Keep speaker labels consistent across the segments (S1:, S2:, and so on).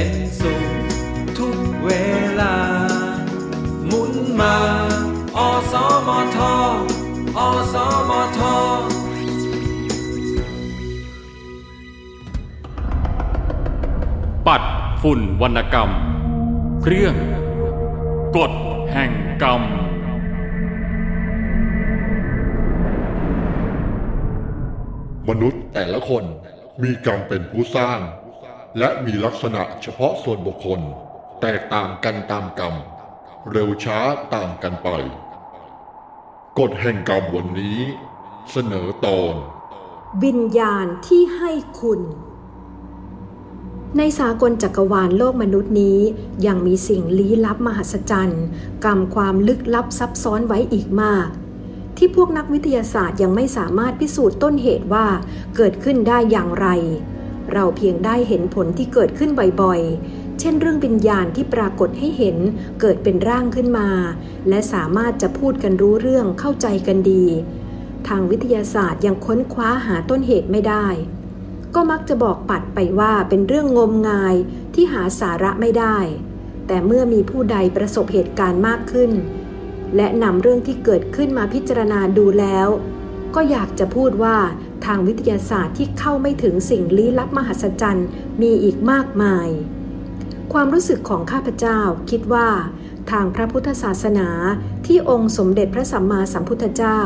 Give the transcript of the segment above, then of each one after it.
S1: เป็นสุขทุกเวลา หมุนมา อสมท อสมท
S2: ปัดฝุ่นวรรณกรรม เรื่อง กฎแห่งกรรม
S3: มนุษย์แต่ละคนมีกรรมเป็นผู้สร้าง และมีลักษณะเฉพาะส่วนบุคคล แตกต่างกันตามกรรม เร็วช้าต่างกันไป กฎแห่งกรรมวันนี้ เสนอตอน
S4: วิญญาณที่ให้คุณ ในสากลจักรวาลโลกมนุษย์นี้ ยังมีสิ่งลี้ลับมหัศจรรย์กรรมความลึกลับซับซ้อนไว้อีกมากที่พวกนักวิทยาศาสตร์ยังไม่สามารถพิสูจน์ต้นเหตุว่าเกิดขึ้นได้อย่างไร เราเพียงได้เห็นผลที่เกิดขึ้นบ่อยๆ เช่นเรื่องวิญญาณที่ปรากฏให้เห็นเกิดเป็นร่างขึ้นมา และสามารถจะพูดกันรู้เรื่องเข้าใจกันดี ทางวิทยาศาสตร์ยังค้นคว้าหาต้นเหตุไม่ได้ ก็มักจะบอกปัดไปว่าเป็นเรื่องงมงายที่หาสาระไม่ได้ แต่เมื่อมีผู้ใดประสบเหตุการณ์มากขึ้น และนำเรื่องที่เกิดขึ้นมาพิจารณาดูแล้ว ก็อยากจะพูดว่า ทางวิทยาศาสตร์ที่เข้าไม่ถึงสิ่งลี้ลับมหัศจรรย์มีอีกมากมาย ความรู้สึกของข้าพเจ้าคิดว่าทางพระพุทธศาสนาที่องค์สมเด็จพระสัมมาสัมพุทธเจ้า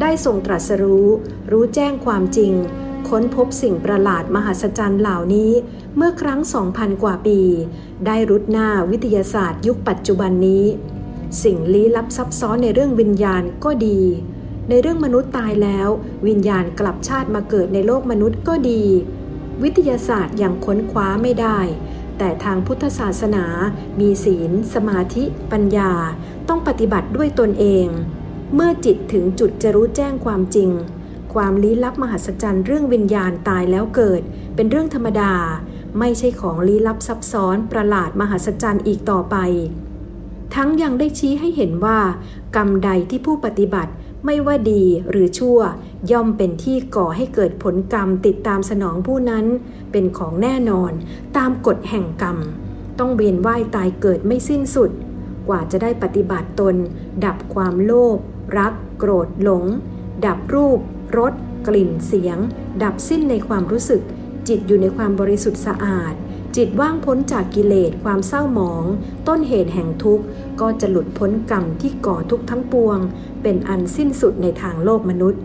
S4: ได้ทรงตรัสรู้ รู้แจ้งความจริง ค้นพบสิ่งประหลาดมหัศจรรย์เหล่านี้เมื่อครั้ง 2,000 กว่าปี ได้รุดหน้าวิทยาศาสตร์ยุคปัจจุบันนี้ สิ่งลี้ลับซับซ้อนในเรื่องวิญญาณก็ดี ในเรื่องมนุษย์ตายแล้ว วิญญาณกลับชาติมาเกิดในโลกมนุษย์ก็ดี วิทยาศาสตร์ยังค้นคว้าไม่ได้ แต่ทางพุทธศาสนา มีศีล สมาธิ ปัญญา ต้องปฏิบัติด้วยตนเอง เมื่อจิตถึงจุดจะรู้แจ้งความจริง ความลี้ลับมหัศจรรย์เรื่องวิญญาณตายแล้วเกิด เป็นเรื่องธรรมดา ไม่ใช่ของลี้ลับซับซ้อนประหลาดมหัศจรรย์อีกต่อไปทั้งยังได้ชี้ให้เห็นว่า กรรมใดที่ผู้ปฏิบัติ ไม่ว่าดีหรือชั่ว ย่อมเป็นที่ก่อให้เกิดผลกรรมติดตามสนองผู้นั้น เป็นของแน่นอน ตามกฎแห่งกรรม ต้องเวียนว่ายตายเกิดไม่สิ้นสุด กว่าจะได้ปฏิบัติตน ดับความโลภรัก โกรธหลง ดับรูปรสกลิ่นเสียง ดับสิ้นในความรู้สึก จิตอยู่ในความบริสุทธิ์สะอาด จิตว่างพ้นจากกิเลสความเศร้าหมอง ต้นเหตุแห่งทุกข์ ก็จะหลุดพ้นกรรมที่ก่อทุกข์ทั้งปวง เป็นอันสิ้นสุดในทางโลกมนุษย์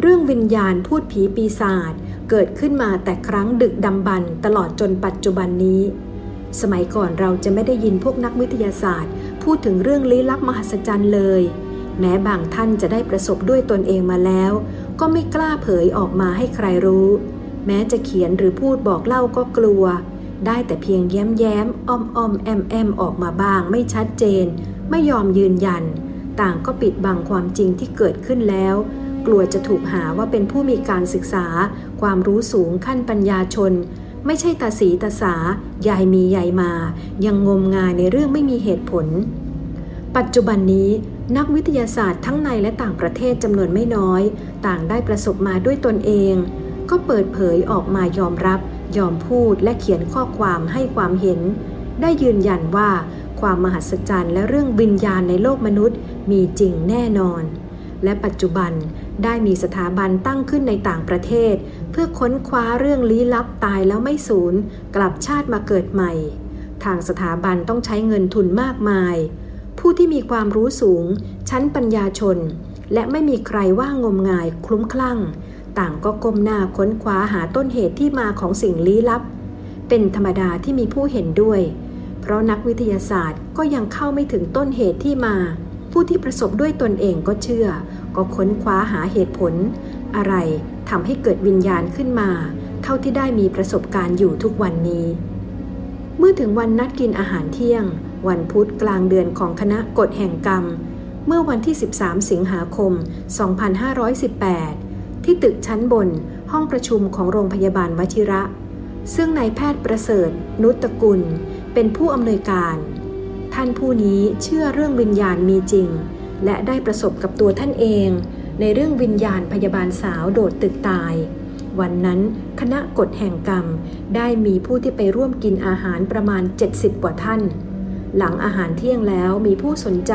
S4: เรื่องวิญญาณพูดผีปีศาจเกิดขึ้นมาแต่ครั้งดึกดำบรรตลอดจนปัจจุบันนี้ สมัยก่อนเราจะไม่ได้ยินพวกนักวิทยาศาสตร์ พูดถึงเรื่องลี้ลับมหัศจรรย์เลย แม้บางท่านจะได้ประสบด้วยตนเองมาแล้ว ก็ไม่กล้าเผยออกมาให้ใครรู้ แม้จะเขียนหรือพูดบอกเล่าก็กลัว ได้แต่เพียงแย้มแย้มอ้อมอ้อมแอมแอมออกมาบ้างไม่ชัดเจน ไม่ยอมยืนยัน ต่างก็ปิดบังความจริงที่เกิดขึ้นแล้ว กลัวจะถูกหาว่าเป็นผู้มีการศึกษา ความรู้สูงขั้นปัญญาชน ไม่ใช่ตาสีตาสายายมียายมา ยังงมงายในเรื่องไม่มีเหตุผล ปัจจุบันนี้นักวิทยาศาสตร์ทั้งในและต่างประเทศจำนวนไม่น้อย ต่างได้ประสบมาด้วยตนเอง ก็เปิดเผยออกมายอมรับ ยอมพูดและเขียนข้อความให้ความเห็น ได้ยืนยันว่าความมหัศจรรย์และเรื่องวิญญาณในโลกมนุษย์มีจริงแน่นอน และปัจจุบันได้มีสถาบันตั้งขึ้นในต่างประเทศ เพื่อค้นคว้าเรื่องลี้ลับตายแล้วไม่สูญกลับชาติมาเกิดใหม่ ทางสถาบันต้องใช้เงินทุนมากมาย ผู้ที่มีความรู้สูง ชั้นปัญญาชน และไม่มีใครว่างมงายคลุ้มคลั่ง ต่างก็ก้มหน้าค้นคว้าหาต้นเหตุที่มาของสิ่งลี้ลับ เป็นธรรมดาที่มีผู้เห็นด้วย เพราะนักวิทยาศาสตร์ก็ยังเข้าไม่ถึงต้นเหตุที่มา ผู้ที่ประสบด้วยตนเองก็เชื่อ ก็ค้นคว้าหาเหตุผล อะไรทำให้เกิดวิญญาณขึ้นมา เท่าที่ได้มีประสบการณ์อยู่ทุกวันนี้ เมื่อถึงวันนัดกินอาหารเที่ยง วันพุธกลางเดือนของคณะกฎแห่งกรรม เมื่อวันที่ 13 สิงหาคม 2518 ที่ตึกชั้นบนห้องประชุมของโรงพยาบาลวชิระ ซึ่งนายแพทย์ประเสริฐ นุตตกุล เป็นผู้อำนวยการ ท่านผู้นี้เชื่อเรื่องวิญญาณมีจริง และได้ประสบกับตัวท่านเอง ในเรื่องวิญญาณพยาบาลสาวโดดตึกตาย วันนั้นคณะกฎแห่งกรรมได้มีผู้ที่ไปร่วมกินอาหารประมาณ 70 กว่าท่าน หลังอาหารเที่ยงแล้วมีผู้สนใจ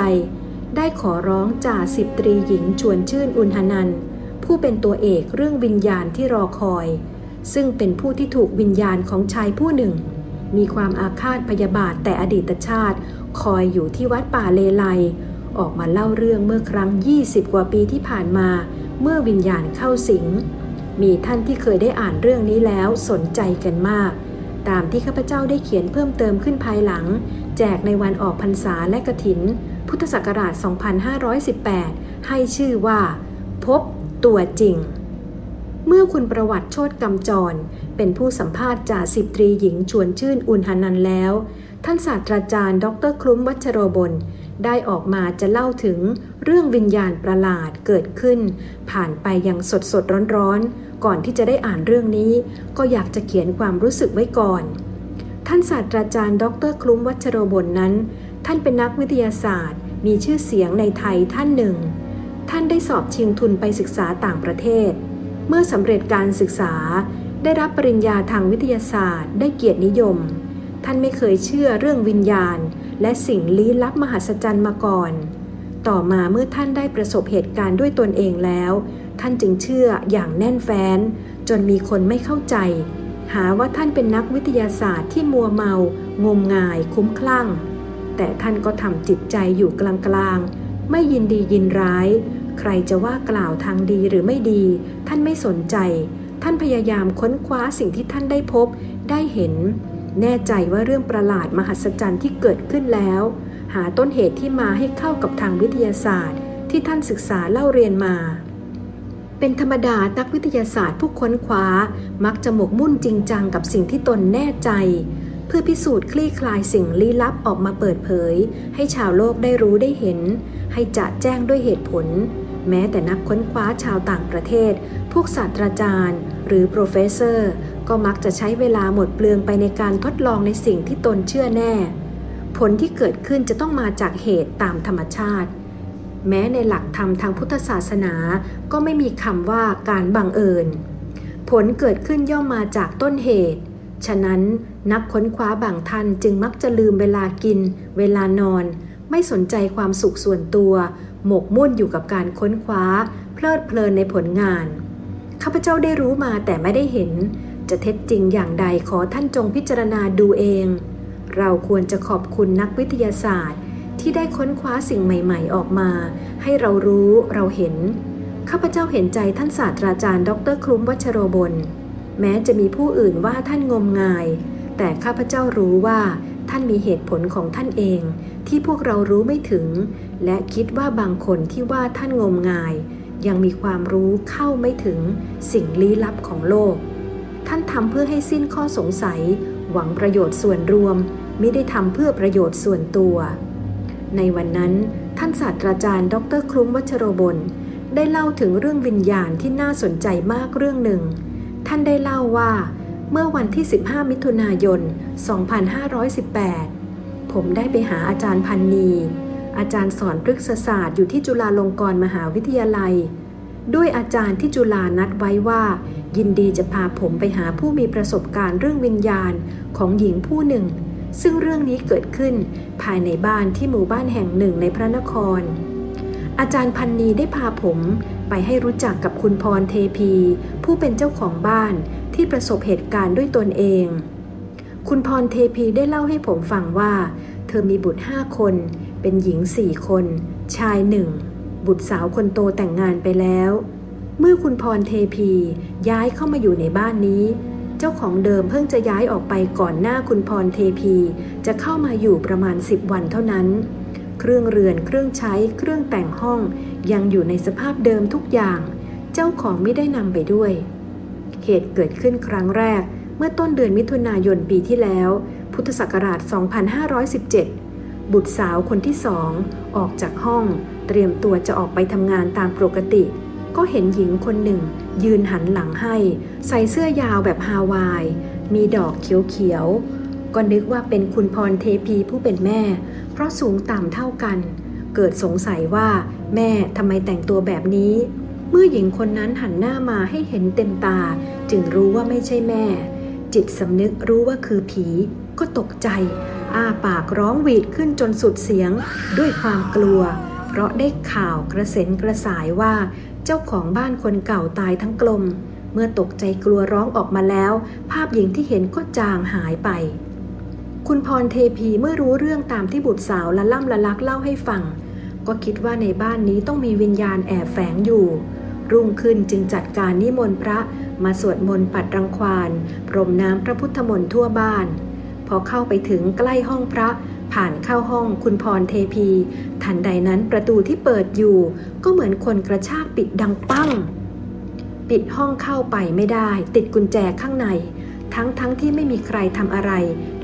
S4: ได้ขอร้องจ่าสิบตรีหญิงชวนชื่นอุณหนัน ผู้เป็นตัวเอกเรื่องวิญญาณที่รอคอย ซึ่งเป็นผู้ที่ถูกวิญญาณของชายผู้หนึ่ง มีความอาฆาตพยาบาทแต่อดีตชาติ คอยอยู่ที่วัดป่าเลไลออกมาเล่าเรื่องเมื่อครั้ง 20 กว่าปีที่ผ่านมา เมื่อวิญญาณเข้าสิง มีท่านที่เคยได้อ่านเรื่องนี้แล้วสนใจกันมาก ตามที่ข้าพเจ้าได้เขียนเพิ่มเติมขึ้นภายหลัง แจกในวันออกพรรษาและกระถิน พุทธศักราช 2518 ให้ชื่อว่า พบ ตัวจริง เมื่อคุณประวัติโชตกำจร เป็นผู้สัมภาษณ์จ่าสิบตรีหญิงชวนชื่นอุณหนันแล้ว ท่านศาสตราจารย์ดรคลุ้มวัชโรบลได้ออกมาจะเล่าถึงเรื่องวิญญาณประหลาดเกิดขึ้น ผ่านไปอย่างสดสดร้อนๆ ก่อนที่จะได้อ่านเรื่องนี้ ก็อยากจะเขียนความรู้สึกไว้ก่อน ท่านศาสตราจารย์ดรคลุ้มวัชโรบลนนั้น ท่านเป็นนักวิทยาศาสตร์ มีชื่อเสียงในไทยท่านหนึ่ง ท่านได้สอบชิงทุนไปศึกษาต่างประเทศ เมื่อสำเร็จการศึกษาได้รับปริญญาทางวิทยาศาสตร์ ได้เกียรตินิยม ท่านไม่เคยเชื่อเรื่องวิญญาณ และสิ่งลี้ลับมหัศจรรย์มาก่อน ต่อมาเมื่อท่านได้ประสบเหตุการณ์ด้วยตนเองแล้ว ท่านจึงเชื่ออย่างแน่นแฟ้น จนมีคนไม่เข้าใจ หาว่าท่านเป็นนักวิทยาศาสตร์ที่มัวเมา งมงาย คุ้มคลั่ง แต่ท่านก็ทำจิตใจอยู่กลางๆ ไม่ยินดียินร้าย ใครจะว่ากล่าวทางดีหรือไม่ดี ท่านไม่สนใจ ท่านพยายามค้นคว้าสิ่งที่ท่านได้พบ ได้เห็น แน่ใจว่าเรื่องประหลาดมหัศจรรย์ที่เกิดขึ้นแล้ว หาต้นเหตุที่มาให้เข้ากับทางวิทยาศาสตร์ ที่ท่านศึกษาเล่าเรียนมา เป็นธรรมดานักวิทยาศาสตร์ผู้ค้นคว้า มักจะหมกมุ่นจริงจังกับสิ่งที่ตนแน่ใจเพื่อพิสูจน์คลี่คลายสิ่งลี้ลับออกมาเปิดเผย ให้ชาวโลกได้รู้ได้เห็น ให้จะแจ้งด้วยเหตุผล แม้แต่นักค้นคว้าชาวต่างประเทศ พวกศาสตราจารย์ หรือ professor ก็มักจะใช้เวลาหมดเปลืองไปในการทดลองในสิ่งที่ตนเชื่อแน่ ผลที่เกิดขึ้นจะต้องมาจากเหตุตามธรรมชาติ แม้ในหลักธรรมทางพุทธศาสนาก็ไม่มีคำว่าการบังเอิญ ผลเกิดขึ้นย่อมมาจากต้นเหตุฉะนั้นนักค้นคว้าบางท่านจึงมักจะลืมเวลากิน เวลานอน ไม่สนใจความสุขส่วนตัว หมกมุ่นอยู่กับการค้นคว้า เพลิดเพลินในผลงาน ข้าพเจ้าได้รู้มาแต่ไม่ได้เห็น จะเท็จจริงอย่างใดขอท่านจงพิจารณาดูเอง เราควรจะขอบคุณนักวิทยาศาสตร์ ที่ได้ค้นคว้าสิ่งใหม่ ๆ ออกมา ให้เรารู้เราเห็น ข้าพเจ้าเห็นใจท่านศาสตราจารย์ ดรคลุ้มวัชโรบลแม้จะมีผู้อื่นว่าท่านงมงาย แต่ข้าพเจ้ารู้ว่าท่านมีเหตุผลของท่านเอง ที่พวกเรารู้ไม่ถึง และคิดว่าบางคนที่ว่าท่านงมงาย ยังมีความรู้เข้าไม่ถึงสิ่งลี้ลับของโลก ท่านทำเพื่อให้สิ้นข้อสงสัย หวังประโยชน์ส่วนรวม ไม่ได้ทำเพื่อประโยชน์ส่วนตัว ในวันนั้น ท่านศาสตราจารย์ ดรคลุ้มวัชโรบลได้เล่าถึงเรื่องวิญญาณที่น่าสนใจมากเรื่องหนึ่ง ท่านได้เล่าว่า เมื่อวันที่ 15 มิถุนายน 2518 ผมได้ไปหาอาจารย์พันนีอาจารย์สอนพฤกษศาสตร์อยู่ที่จุฬาลงกรณ์มหาวิทยาลัย ด้วยอาจารย์ที่จุฬานัดไว้ว่า ยินดีจะพาผมไปหาผู้มีประสบการณ์เรื่องวิญญาณของหญิงผู้หนึ่ง ซึ่งเรื่องนี้เกิดขึ้นภายในบ้านที่หมู่บ้านแห่งหนึ่งในพระนคร อาจารย์พันนีได้พาผมไปให้รู้จักกับคุณพรเทพี ผู้เป็นเจ้าของบ้านที่ประสบเหตุการณ์ด้วยตนเอง คุณพรเทพีได้เล่าให้ผมฟังว่า เธอมีบุตรห้าคน เป็นหญิงสี่คน ชายหนึ่ง บุตรสาวคนโตแต่งงานไปแล้ว เมื่อคุณพรเทพีย้ายเข้ามาอยู่ในบ้านนี้ เจ้าของเดิมเพิ่งจะย้ายออกไปก่อนหน้าคุณพรเทพี จะเข้ามาอยู่ประมาณสิบวันเท่านั้น เครื่องเรือนเครื่องใช้เครื่องแต่งห้องยังอยู่ในสภาพเดิมทุกอย่าง เจ้าของไม่ได้นำไปด้วย เหตุเกิดขึ้นครั้งแรก เมื่อต้นเดือนมิถุนายนปีที่แล้ว พุทธศักราช 2517 บุตรสาวคนที่สองออกจากห้อง เตรียมตัวจะออกไปทำงานตามปกติ ก็เห็นหญิงคนหนึ่ง ยืนหันหลังให้ ใส่เสื้อยาวแบบฮาวาย มีดอกเขียวๆ ก็นึกว่าเป็นคุณพรเทพีผู้เป็นแม่ เพราะสูงต่ำเท่ากัน เกิดสงสัยว่าแม่ทำไมแต่งตัวแบบนี้ เมื่อหญิงคนนั้นหันหน้ามาให้เห็นเต็มตา จึงรู้ว่าไม่ใช่แม่ จิตสำนึกรู้ว่าคือผี ก็ตกใจ อ้าปากร้องหวีดขึ้นจนสุดเสียง ด้วยความกลัว เพราะได้ข่าวกระเซ็นกระสายว่า เจ้าของบ้านคนเก่าตายทั้งกลม เมื่อตกใจกลัวร้องออกมาแล้ว ภาพหญิงที่เห็นก็จางหายไป คุณพรเทพีเมื่อรู้เรื่องตามที่บุตรสาวละล่ำละลักเล่าให้ฟัง ก็คิดว่าในบ้านนี้ต้องมีวิญญาณแอบแฝงอยู่ รุ่งขึ้นจึงจัดการนิมนต์พระมาสวดมนต์ปัดรังควานพรมน้ำพระพุทธมนต์ทั่วบ้าน พอเข้าไปถึงใกล้ห้องพระผ่านเข้าห้องคุณพรเทพี ทันใดนั้นประตูที่เปิดอยู่ ก็เหมือนคนกระชากปิดดังปั้ง ปิดห้องเข้าไปไม่ได้ ติดกุญแจข้างใน ทั้งทั้งที่ไม่มีใครทำอะไร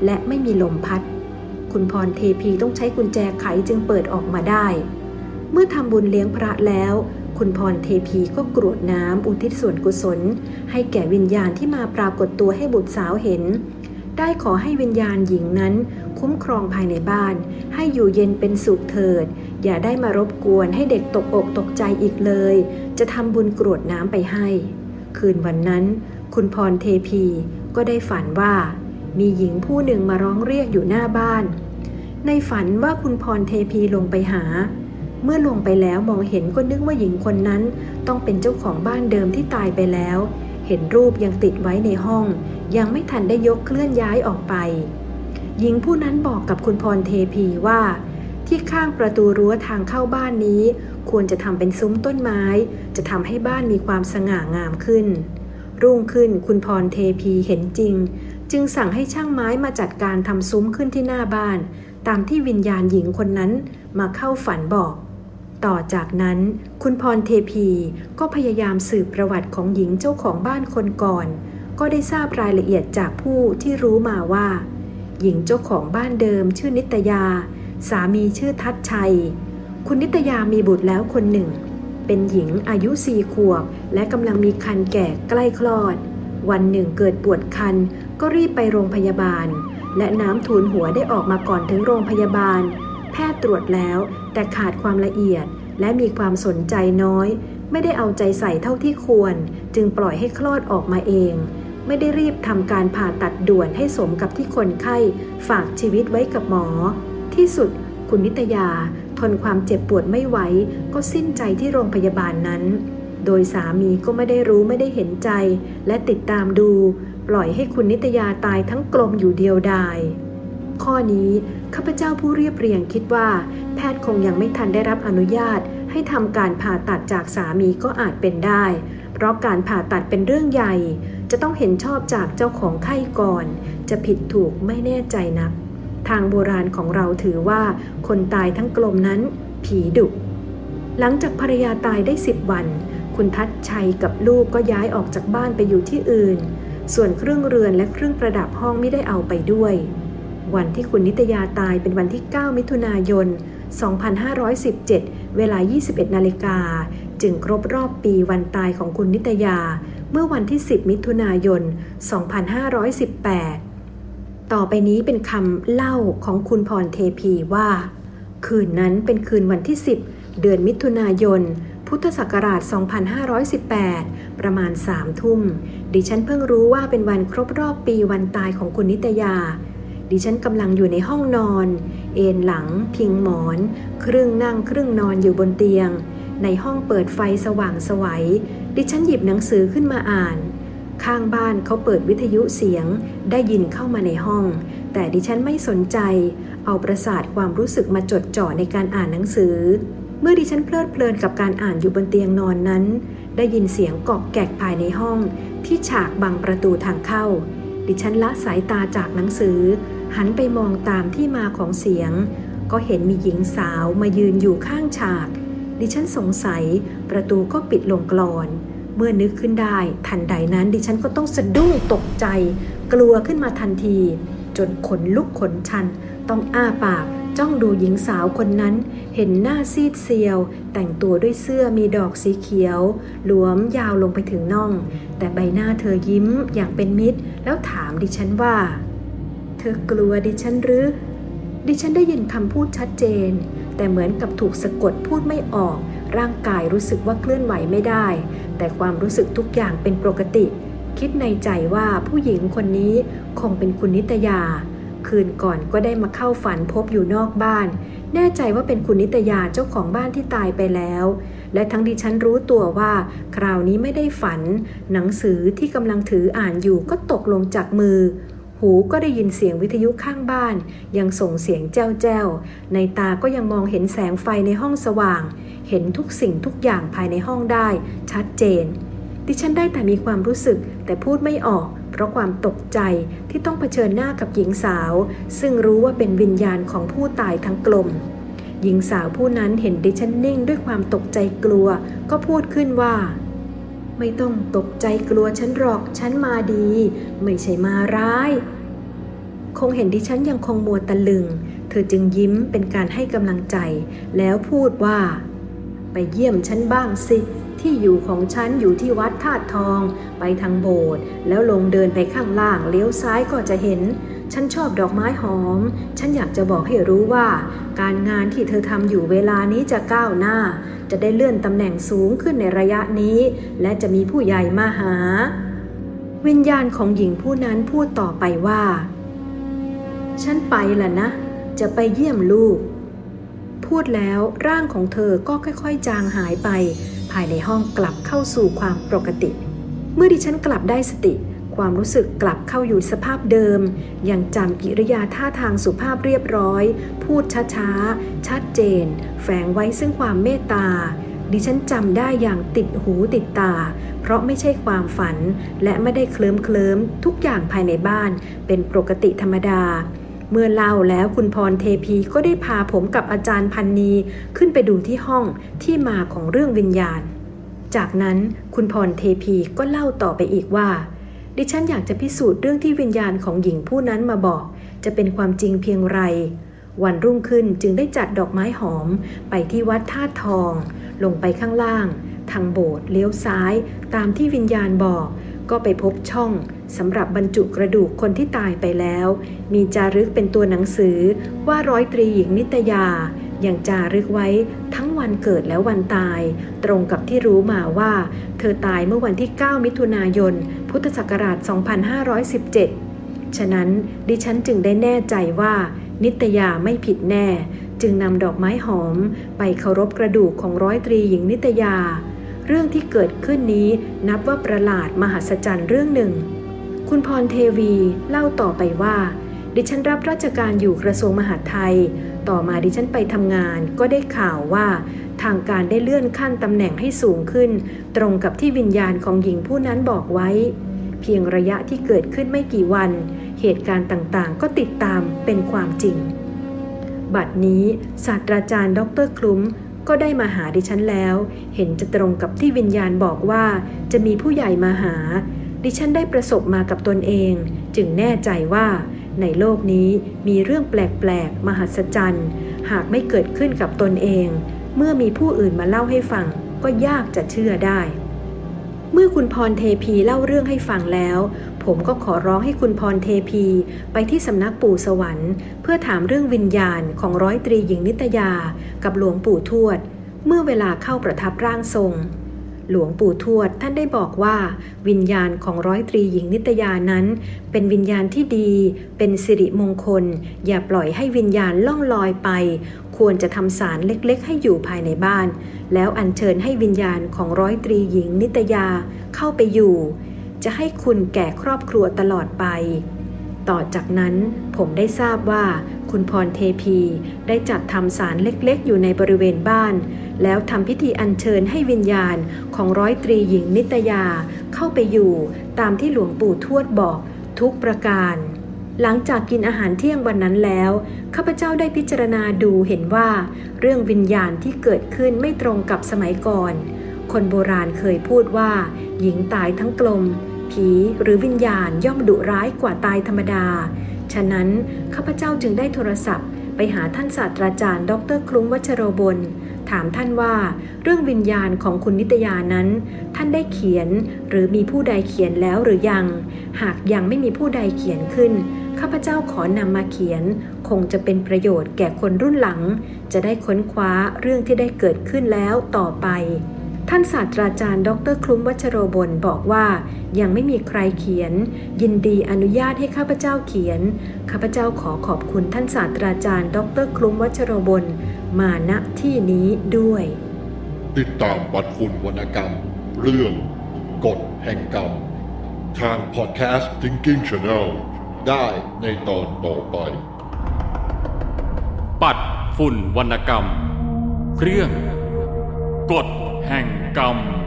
S4: และไม่มีลมพัด คุณพรเทพีต้องใช้กุญแจไขจึงเปิดออกมาได้ เมื่อทำบุญเลี้ยงพระแล้ว คุณพรเทพีก็กรวดน้ำอุทิศส่วนกุศล ให้แก่วิญญาณที่มาปรากฏตัวให้บุตรสาวเห็น ได้ขอให้วิญญาณหญิงนั้น คุ้มครองภายในบ้าน ให้อยู่เย็นเป็นสุขเถิด อย่าได้มารบกวนให้เด็กตกอกตกใจอีกเลย จะทำบุญกรวดน้ำไปให้ คืนวันนั้น คุณพรเทพีก็ได้ฝันว่า มีหญิงผู้หนึ่งมาร้องเรียกอยู่หน้าบ้าน ในฝันว่าคุณพรเทพีลงไปหา เมื่อลงไปแล้วมองเห็นก็นึกว่าหญิงคนนั้น ต้องเป็นเจ้าของบ้านเดิมที่ตายไปแล้ว เห็นรูปยังติดไว้ในห้อง ยังไม่ทันได้ยกเคลื่อนย้ายออกไป หญิงผู้นั้นบอกกับคุณพรเทพีว่า ที่ข้างประตูรั้วทางเข้าบ้านนี้ ควรจะทำเป็นซุ้มต้นไม้ จะทำให้บ้านมีความสง่างามขึ้น รุ่งขึ้นคุณพรเทพีเห็นจริง จึงสั่งให้ช่างไม้มาจัดการทำซุ้มขึ้นที่หน้าบ้าน ตามที่วิญญาณหญิงคนนั้นมาเข้าฝันบอก ต่อจากนั้นคุณพรเทพีก็พยายามสืบประวัติของหญิงเจ้าของบ้านคนก่อน ก็ได้ทราบรายละเอียดจากผู้ที่รู้มาว่า หญิงเจ้าของบ้านเดิมชื่อนิตยา สามีชื่อทัดชัย คุณนิตยามีบุตรแล้วคนหนึ่ง เป็นหญิงอายุสี่ขวบ และกำลังมีคันแก่ใกล้คลอด วันหนึ่งเกิดปวดคันก็รีบไปโรงพยาบาล และน้ำทูลหัวได้ออกมาก่อนถึงโรงพยาบาล แพทย์ตรวจแล้ว แต่ขาดความละเอียด และมีความสนใจน้อย ไม่ได้เอาใจใส่เท่าที่ควร จึงปล่อยให้คลอดออกมาเอง ไม่ได้รีบทำการผ่าตัดด่วนให้สมกับที่คนไข้ ฝากชีวิตไว้กับหมอ ที่สุดคุณนิตยา ทนความเจ็บปวดไม่ไหวก็สิ้นใจที่โรงพยาบาลนั้น โดยสามีก็ไม่ได้รู้ไม่ได้เห็นใจ และติดตามดู ปล่อยให้คุณนิตยาตายทั้งกลมอยู่เดียวดายข้อนี้ ข้าพเจ้าผู้เรียบเรียงคิดว่า แพทย์คงยังไม่ทันได้รับอนุญาต ให้ทำการผ่าตัดจากสามีก็อาจเป็นได้ เพราะการผ่าตัดเป็นเรื่องใหญ่ จะต้องเห็นชอบจากเจ้าของไข้ก่อน จะผิดถูกไม่แน่ใจนัก ทางโบราณของเราถือว่า คนตายทั้งกลมนั้น ผีดุหลังจากภรรยาตายได้สิบวัน คุณทัศชัยกับลูกก็ย้ายออกจากบ้านไปอยู่ที่อื่น ส่วนเครื่องเรือนและเครื่องประดับห้องไม่ได้เอาไปด้วย วันที่คุณนิตยาตายเป็นวันที่ 9 มิถุนายน 2517 เวลา 21 นาฬิกา จึงครบรอบปีวันตายของคุณนิตยา เมื่อวันที่ 10 มิถุนายน 2518 ต่อไปนี้เป็นคำเล่าของคุณพรเทพีว่า คืนนั้นเป็นคืนวันที่ 10 เดือนมิถุนายนพุทธศักราช 2518 ประมาณสามทุ่ม ดิฉันเพิ่งรู้ว่าเป็นวันครบรอบปีวันตายของคุณนิตยา ดิฉันกำลังอยู่ในห้องนอน เอนหลัง พิงหมอน ครึ่งนั่งครึ่งนอนอยู่บนเตียง ในห้องเปิดไฟสว่างสวัย ดิฉันหยิบหนังสือขึ้นมาอ่าน ข้างบ้านเขาเปิดวิทยุเสียง ได้ยินเข้ามาในห้อง แต่ดิฉันไม่สนใจ เอาประสาทความรู้สึกมาจดจ่อในการอ่านหนังสือ เมื่อดิฉันเพลิดเพลินกับการอ่านอยู่บนเตียงนอนนั้น ได้ยินเสียงกอกแกกภายในห้อง ที่ฉากบังประตูทางเข้า ดิฉันละสายตาจากหนังสือ หันไปมองตามที่มาของเสียง ก็เห็นมีหญิงสาวมายืนอยู่ข้างฉาก ดิฉันสงสัย ประตูก็ปิดลงกลอน เมื่อนึกขึ้นได้ ทันใดนั้นดิฉันก็ต้องสะดุ้งตกใจ กลัวขึ้นมาทันที จนขนลุกขนชัน ต้องอ้าปาก จ้องดูหญิงสาวคนนั้นเห็นหน้าซีดเซียว แต่งตัวด้วยเสื้อมีดอกสีเขียว หลวมยาวลงไปถึงน่อง แต่ใบหน้าเธอยิ้มอย่างเป็นมิตร แล้วถามดิฉันว่า เธอกลัวดิฉันหรือ ดิฉันได้ยินคำพูดชัดเจน แต่เหมือนกับถูกสะกดพูดไม่ออก ร่างกายรู้สึกว่าเคลื่อนไหวไม่ได้ แต่ความรู้สึกทุกอย่างเป็นปกติ คิดในใจว่าผู้หญิงคนนี้คงเป็นคุณนิตยา คืนก่อนก็ได้มาเข้าฝันพบอยู่นอกบ้าน แน่ใจว่าเป็นคุณนิตยาเจ้าของบ้านที่ตายไปแล้ว และทั้งดิฉันรู้ตัวว่า คราวนี้ไม่ได้ฝัน หนังสือที่กำลังถืออ่านอยู่ก็ตกลงจากมือ หูก็ได้ยินเสียงวิทยุข้างบ้าน ยังส่งเสียงแจ้วแจ้วในตาก็ยังมองเห็นแสงไฟในห้องสว่าง เห็นทุกสิ่งทุกอย่างภายในห้องได้ ชัดเจน ดิฉันได้แต่มีความรู้สึกแต่พูดไม่ออก เพราะความตกใจที่ต้องเผชิญหน้ากับหญิงสาว ซึ่งรู้ว่าเป็นวิญญาณของผู้ตายทั้งกลม หญิงสาวผู้นั้นเห็นดิฉันนิ่งด้วยความตกใจกลัว ก็พูดขึ้นว่า ไม่ต้องตกใจกลัวฉันหรอกฉันมาดี ไม่ใช่มาร้าย คงเห็นดิฉันยังคงมัวตะลึง เธอจึงยิ้มเป็นการให้กำลังใจ แล้วพูดว่า ไปเยี่ยมฉันบ้างสิ ที่อยู่ของฉันอยู่ที่วัดธาตุทอง ไปทางโบสถ์แล้วลงเดินไปข้างล่างเลี้ยวซ้ายก็จะเห็น ฉันชอบดอกไม้หอม ฉันอยากจะบอกให้รู้ว่า การงานที่เธอทำอยู่เวลานี้จะก้าวหน้า จะได้เลื่อนตำแหน่งสูงขึ้นในระยะนี้ และจะมีผู้ใหญ่มาหา วิญญาณของหญิงผู้นั้นพูดต่อไปว่า ฉันไปละนะ จะไปเยี่ยมลูกพูดแล้วร่างของเธอก็ค่อยๆ จางหายไป ภายในห้องกลับเข้าสู่ความปกติ เมื่อดิฉันกลับได้สติ ความรู้สึกกลับเข้าอยู่สภาพเดิม ยังจำกิริยาท่าทางสุภาพเรียบร้อย พูดช้าๆ ชัดเจน แฝงไว้ซึ่งความเมตตาดิฉันจำได้อย่างติดหูติดตา เพราะไม่ใช่ความฝัน และไม่ได้เคลิ้มเคลิ้มทุกอย่างภายในบ้าน เป็นปกติธรรมดา เมื่อเล่าแล้วคุณพรเทพีก็ได้พาผมกับอาจารย์พันนีขึ้นไปดูที่ห้องที่มาของเรื่องวิญญาณ จากนั้นคุณพรเทพีก็เล่าต่อไปอีกว่า ดิฉันอยากจะพิสูจน์เรื่องที่วิญญาณของหญิงผู้นั้นมาบอก จะเป็นความจริงเพียงไร วันรุ่งขึ้นจึงได้จัดดอกไม้หอม ไปที่วัดท่าทอง ลงไปข้างล่าง ทางโบสถ์เลี้ยวซ้าย ตามที่วิญญาณบอก ก็ไปพบช่องสำหรับบรรจุกระดูกคนที่ตายไปแล้ว มีจารึกเป็นตัวหนังสือว่าร้อยตรีหญิงนิตยาอย่างจารึกไว้ทั้งวันเกิดและวันตาย ตรงกับที่รู้มาว่า เธอตายเมื่อวันที่ 9 มิถุนายน พุทธศักราช 2517 ฉะนั้นดิฉันจึงได้แน่ใจว่า นิตยาไม่ผิดแน่ จึงนำดอกไม้หอม ไปเคารพกระดูกของร้อยตรีหญิงนิตยา เรื่องที่เกิดขึ้นนี้นับว่าประหลาดมหัศจรรย์เรื่องหนึ่ง คุณพรเทวีเล่าต่อไปว่า ดิฉันรับราชการอยู่กระทรวงมหาดไทย ต่อมาดิฉันไปทำงานก็ได้ข่าวว่า ทางการได้เลื่อนขั้นตำแหน่งให้สูงขึ้น ตรงกับที่วิญญาณของหญิงผู้นั้นบอกไว้ เพียงระยะที่เกิดขึ้นไม่กี่วัน เหตุการณ์ต่างๆ ก็ติดตามเป็นความจริง บัดนี้ศาสตราจารย์ ดรคลุ้ม ก็ได้มาหาดิฉันแล้ว เห็นจะตรงกับที่วิญญาณบอกว่าจะมีผู้ใหญ่มาหา ดิฉันได้ประสบมากับตนเอง จึงแน่ใจว่าในโลกนี้มีเรื่องแปลกๆ มหัศจรรย์ หากไม่เกิดขึ้นกับตนเอง เมื่อมีผู้อื่นมาเล่าให้ฟัง ก็ยากจะเชื่อได้ เมื่อคุณพรเทพีเล่าเรื่องให้ฟังแล้ว ผมก็ขอร้องให้คุณพรเทพี ไปที่สำนักปู่สวรรค์ เพื่อถามเรื่องวิญญาณของร้อยตรีหญิงนิตยา กับหลวงปู่ทวด เมื่อเวลาเข้าประทับร่างทรง หลวงปู่ทวดท่านได้บอกว่า วิญญาณของร้อยตรีหญิงนิตยานั้น เป็นวิญญาณที่ดี เป็นสิริมงคล อย่าปล่อยให้วิญญาณล่องลอยไป ควรจะทำสารเล็กๆ ให้อยู่ภายในบ้าน แล้วอัญเชิญให้วิญญาณของร้อยตรีหญิงนิตยาเข้าไปอยู่ จะให้คุณแก่ครอบครัวตลอดไป ต่อจากนั้นผมได้ทราบว่าคุณพรเทพีได้จัดทำสารเล็กๆ อยู่ในบริเวณบ้าน แล้วทำพิธีอัญเชิญให้วิญญาณของร้อยตรีหญิงนิตยาเข้าไปอยู่ตามที่หลวงปู่ทวดบอกทุกประการหลังจากกินอาหารเที่ยงวันนั้นแล้ว ข้าพเจ้าได้พิจารณาดูเห็นว่า เรื่องวิญญาณที่เกิดขึ้นไม่ตรงกับสมัยก่อน คนโบราณเคยพูดว่า หญิงตายทั้งกลม ผีหรือวิญญาณย่อมดุร้ายกว่าตายธรรมดา ฉะนั้นข้าพเจ้าจึงได้โทรศัพท์ ไปหาท่านศาสตราจารย์ดรคลุ้มวัชโรบล ถามท่านว่าเรื่องวิญญาณของคุณนิตยานั้น ท่านได้เขียนหรือมีผู้ใดเขียนแล้วหรือยัง หากยังไม่มีผู้ใดเขียนขึ้นข้าพเจ้าขอนำมาเขียน คงจะเป็นประโยชน์แก่คนรุ่นหลัง จะได้ค้นคว้าเรื่องที่ได้เกิดขึ้นแล้วต่อไป ท่านศาสตราจารย์ ดรคลุ้มวัชโรบลบอกว่ายังไม่มีใครเขียน ยินดีอนุญาตให้ข้าพเจ้าเขียน ข้าพเจ้าขอขอบคุณท่านศาสตราจารย์ ดรคลุ้มวัชโรบลมาณที่นี้ด้วย
S3: ติดตามบัตรคุณวรรณกรรม เรื่องกฎแห่งกรรม ทางพอดแคสต์ Thinking Channel ได้ในตอนต่อไป
S2: ปัดฝุ่นวรรณกรรม เรื่องกฎ hàng còng.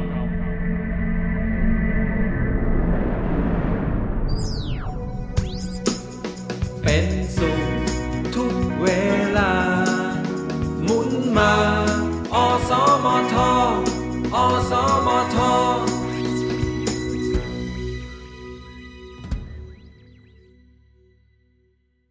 S2: Penso tu vela muốn mà o gió mò thò o gió mò thò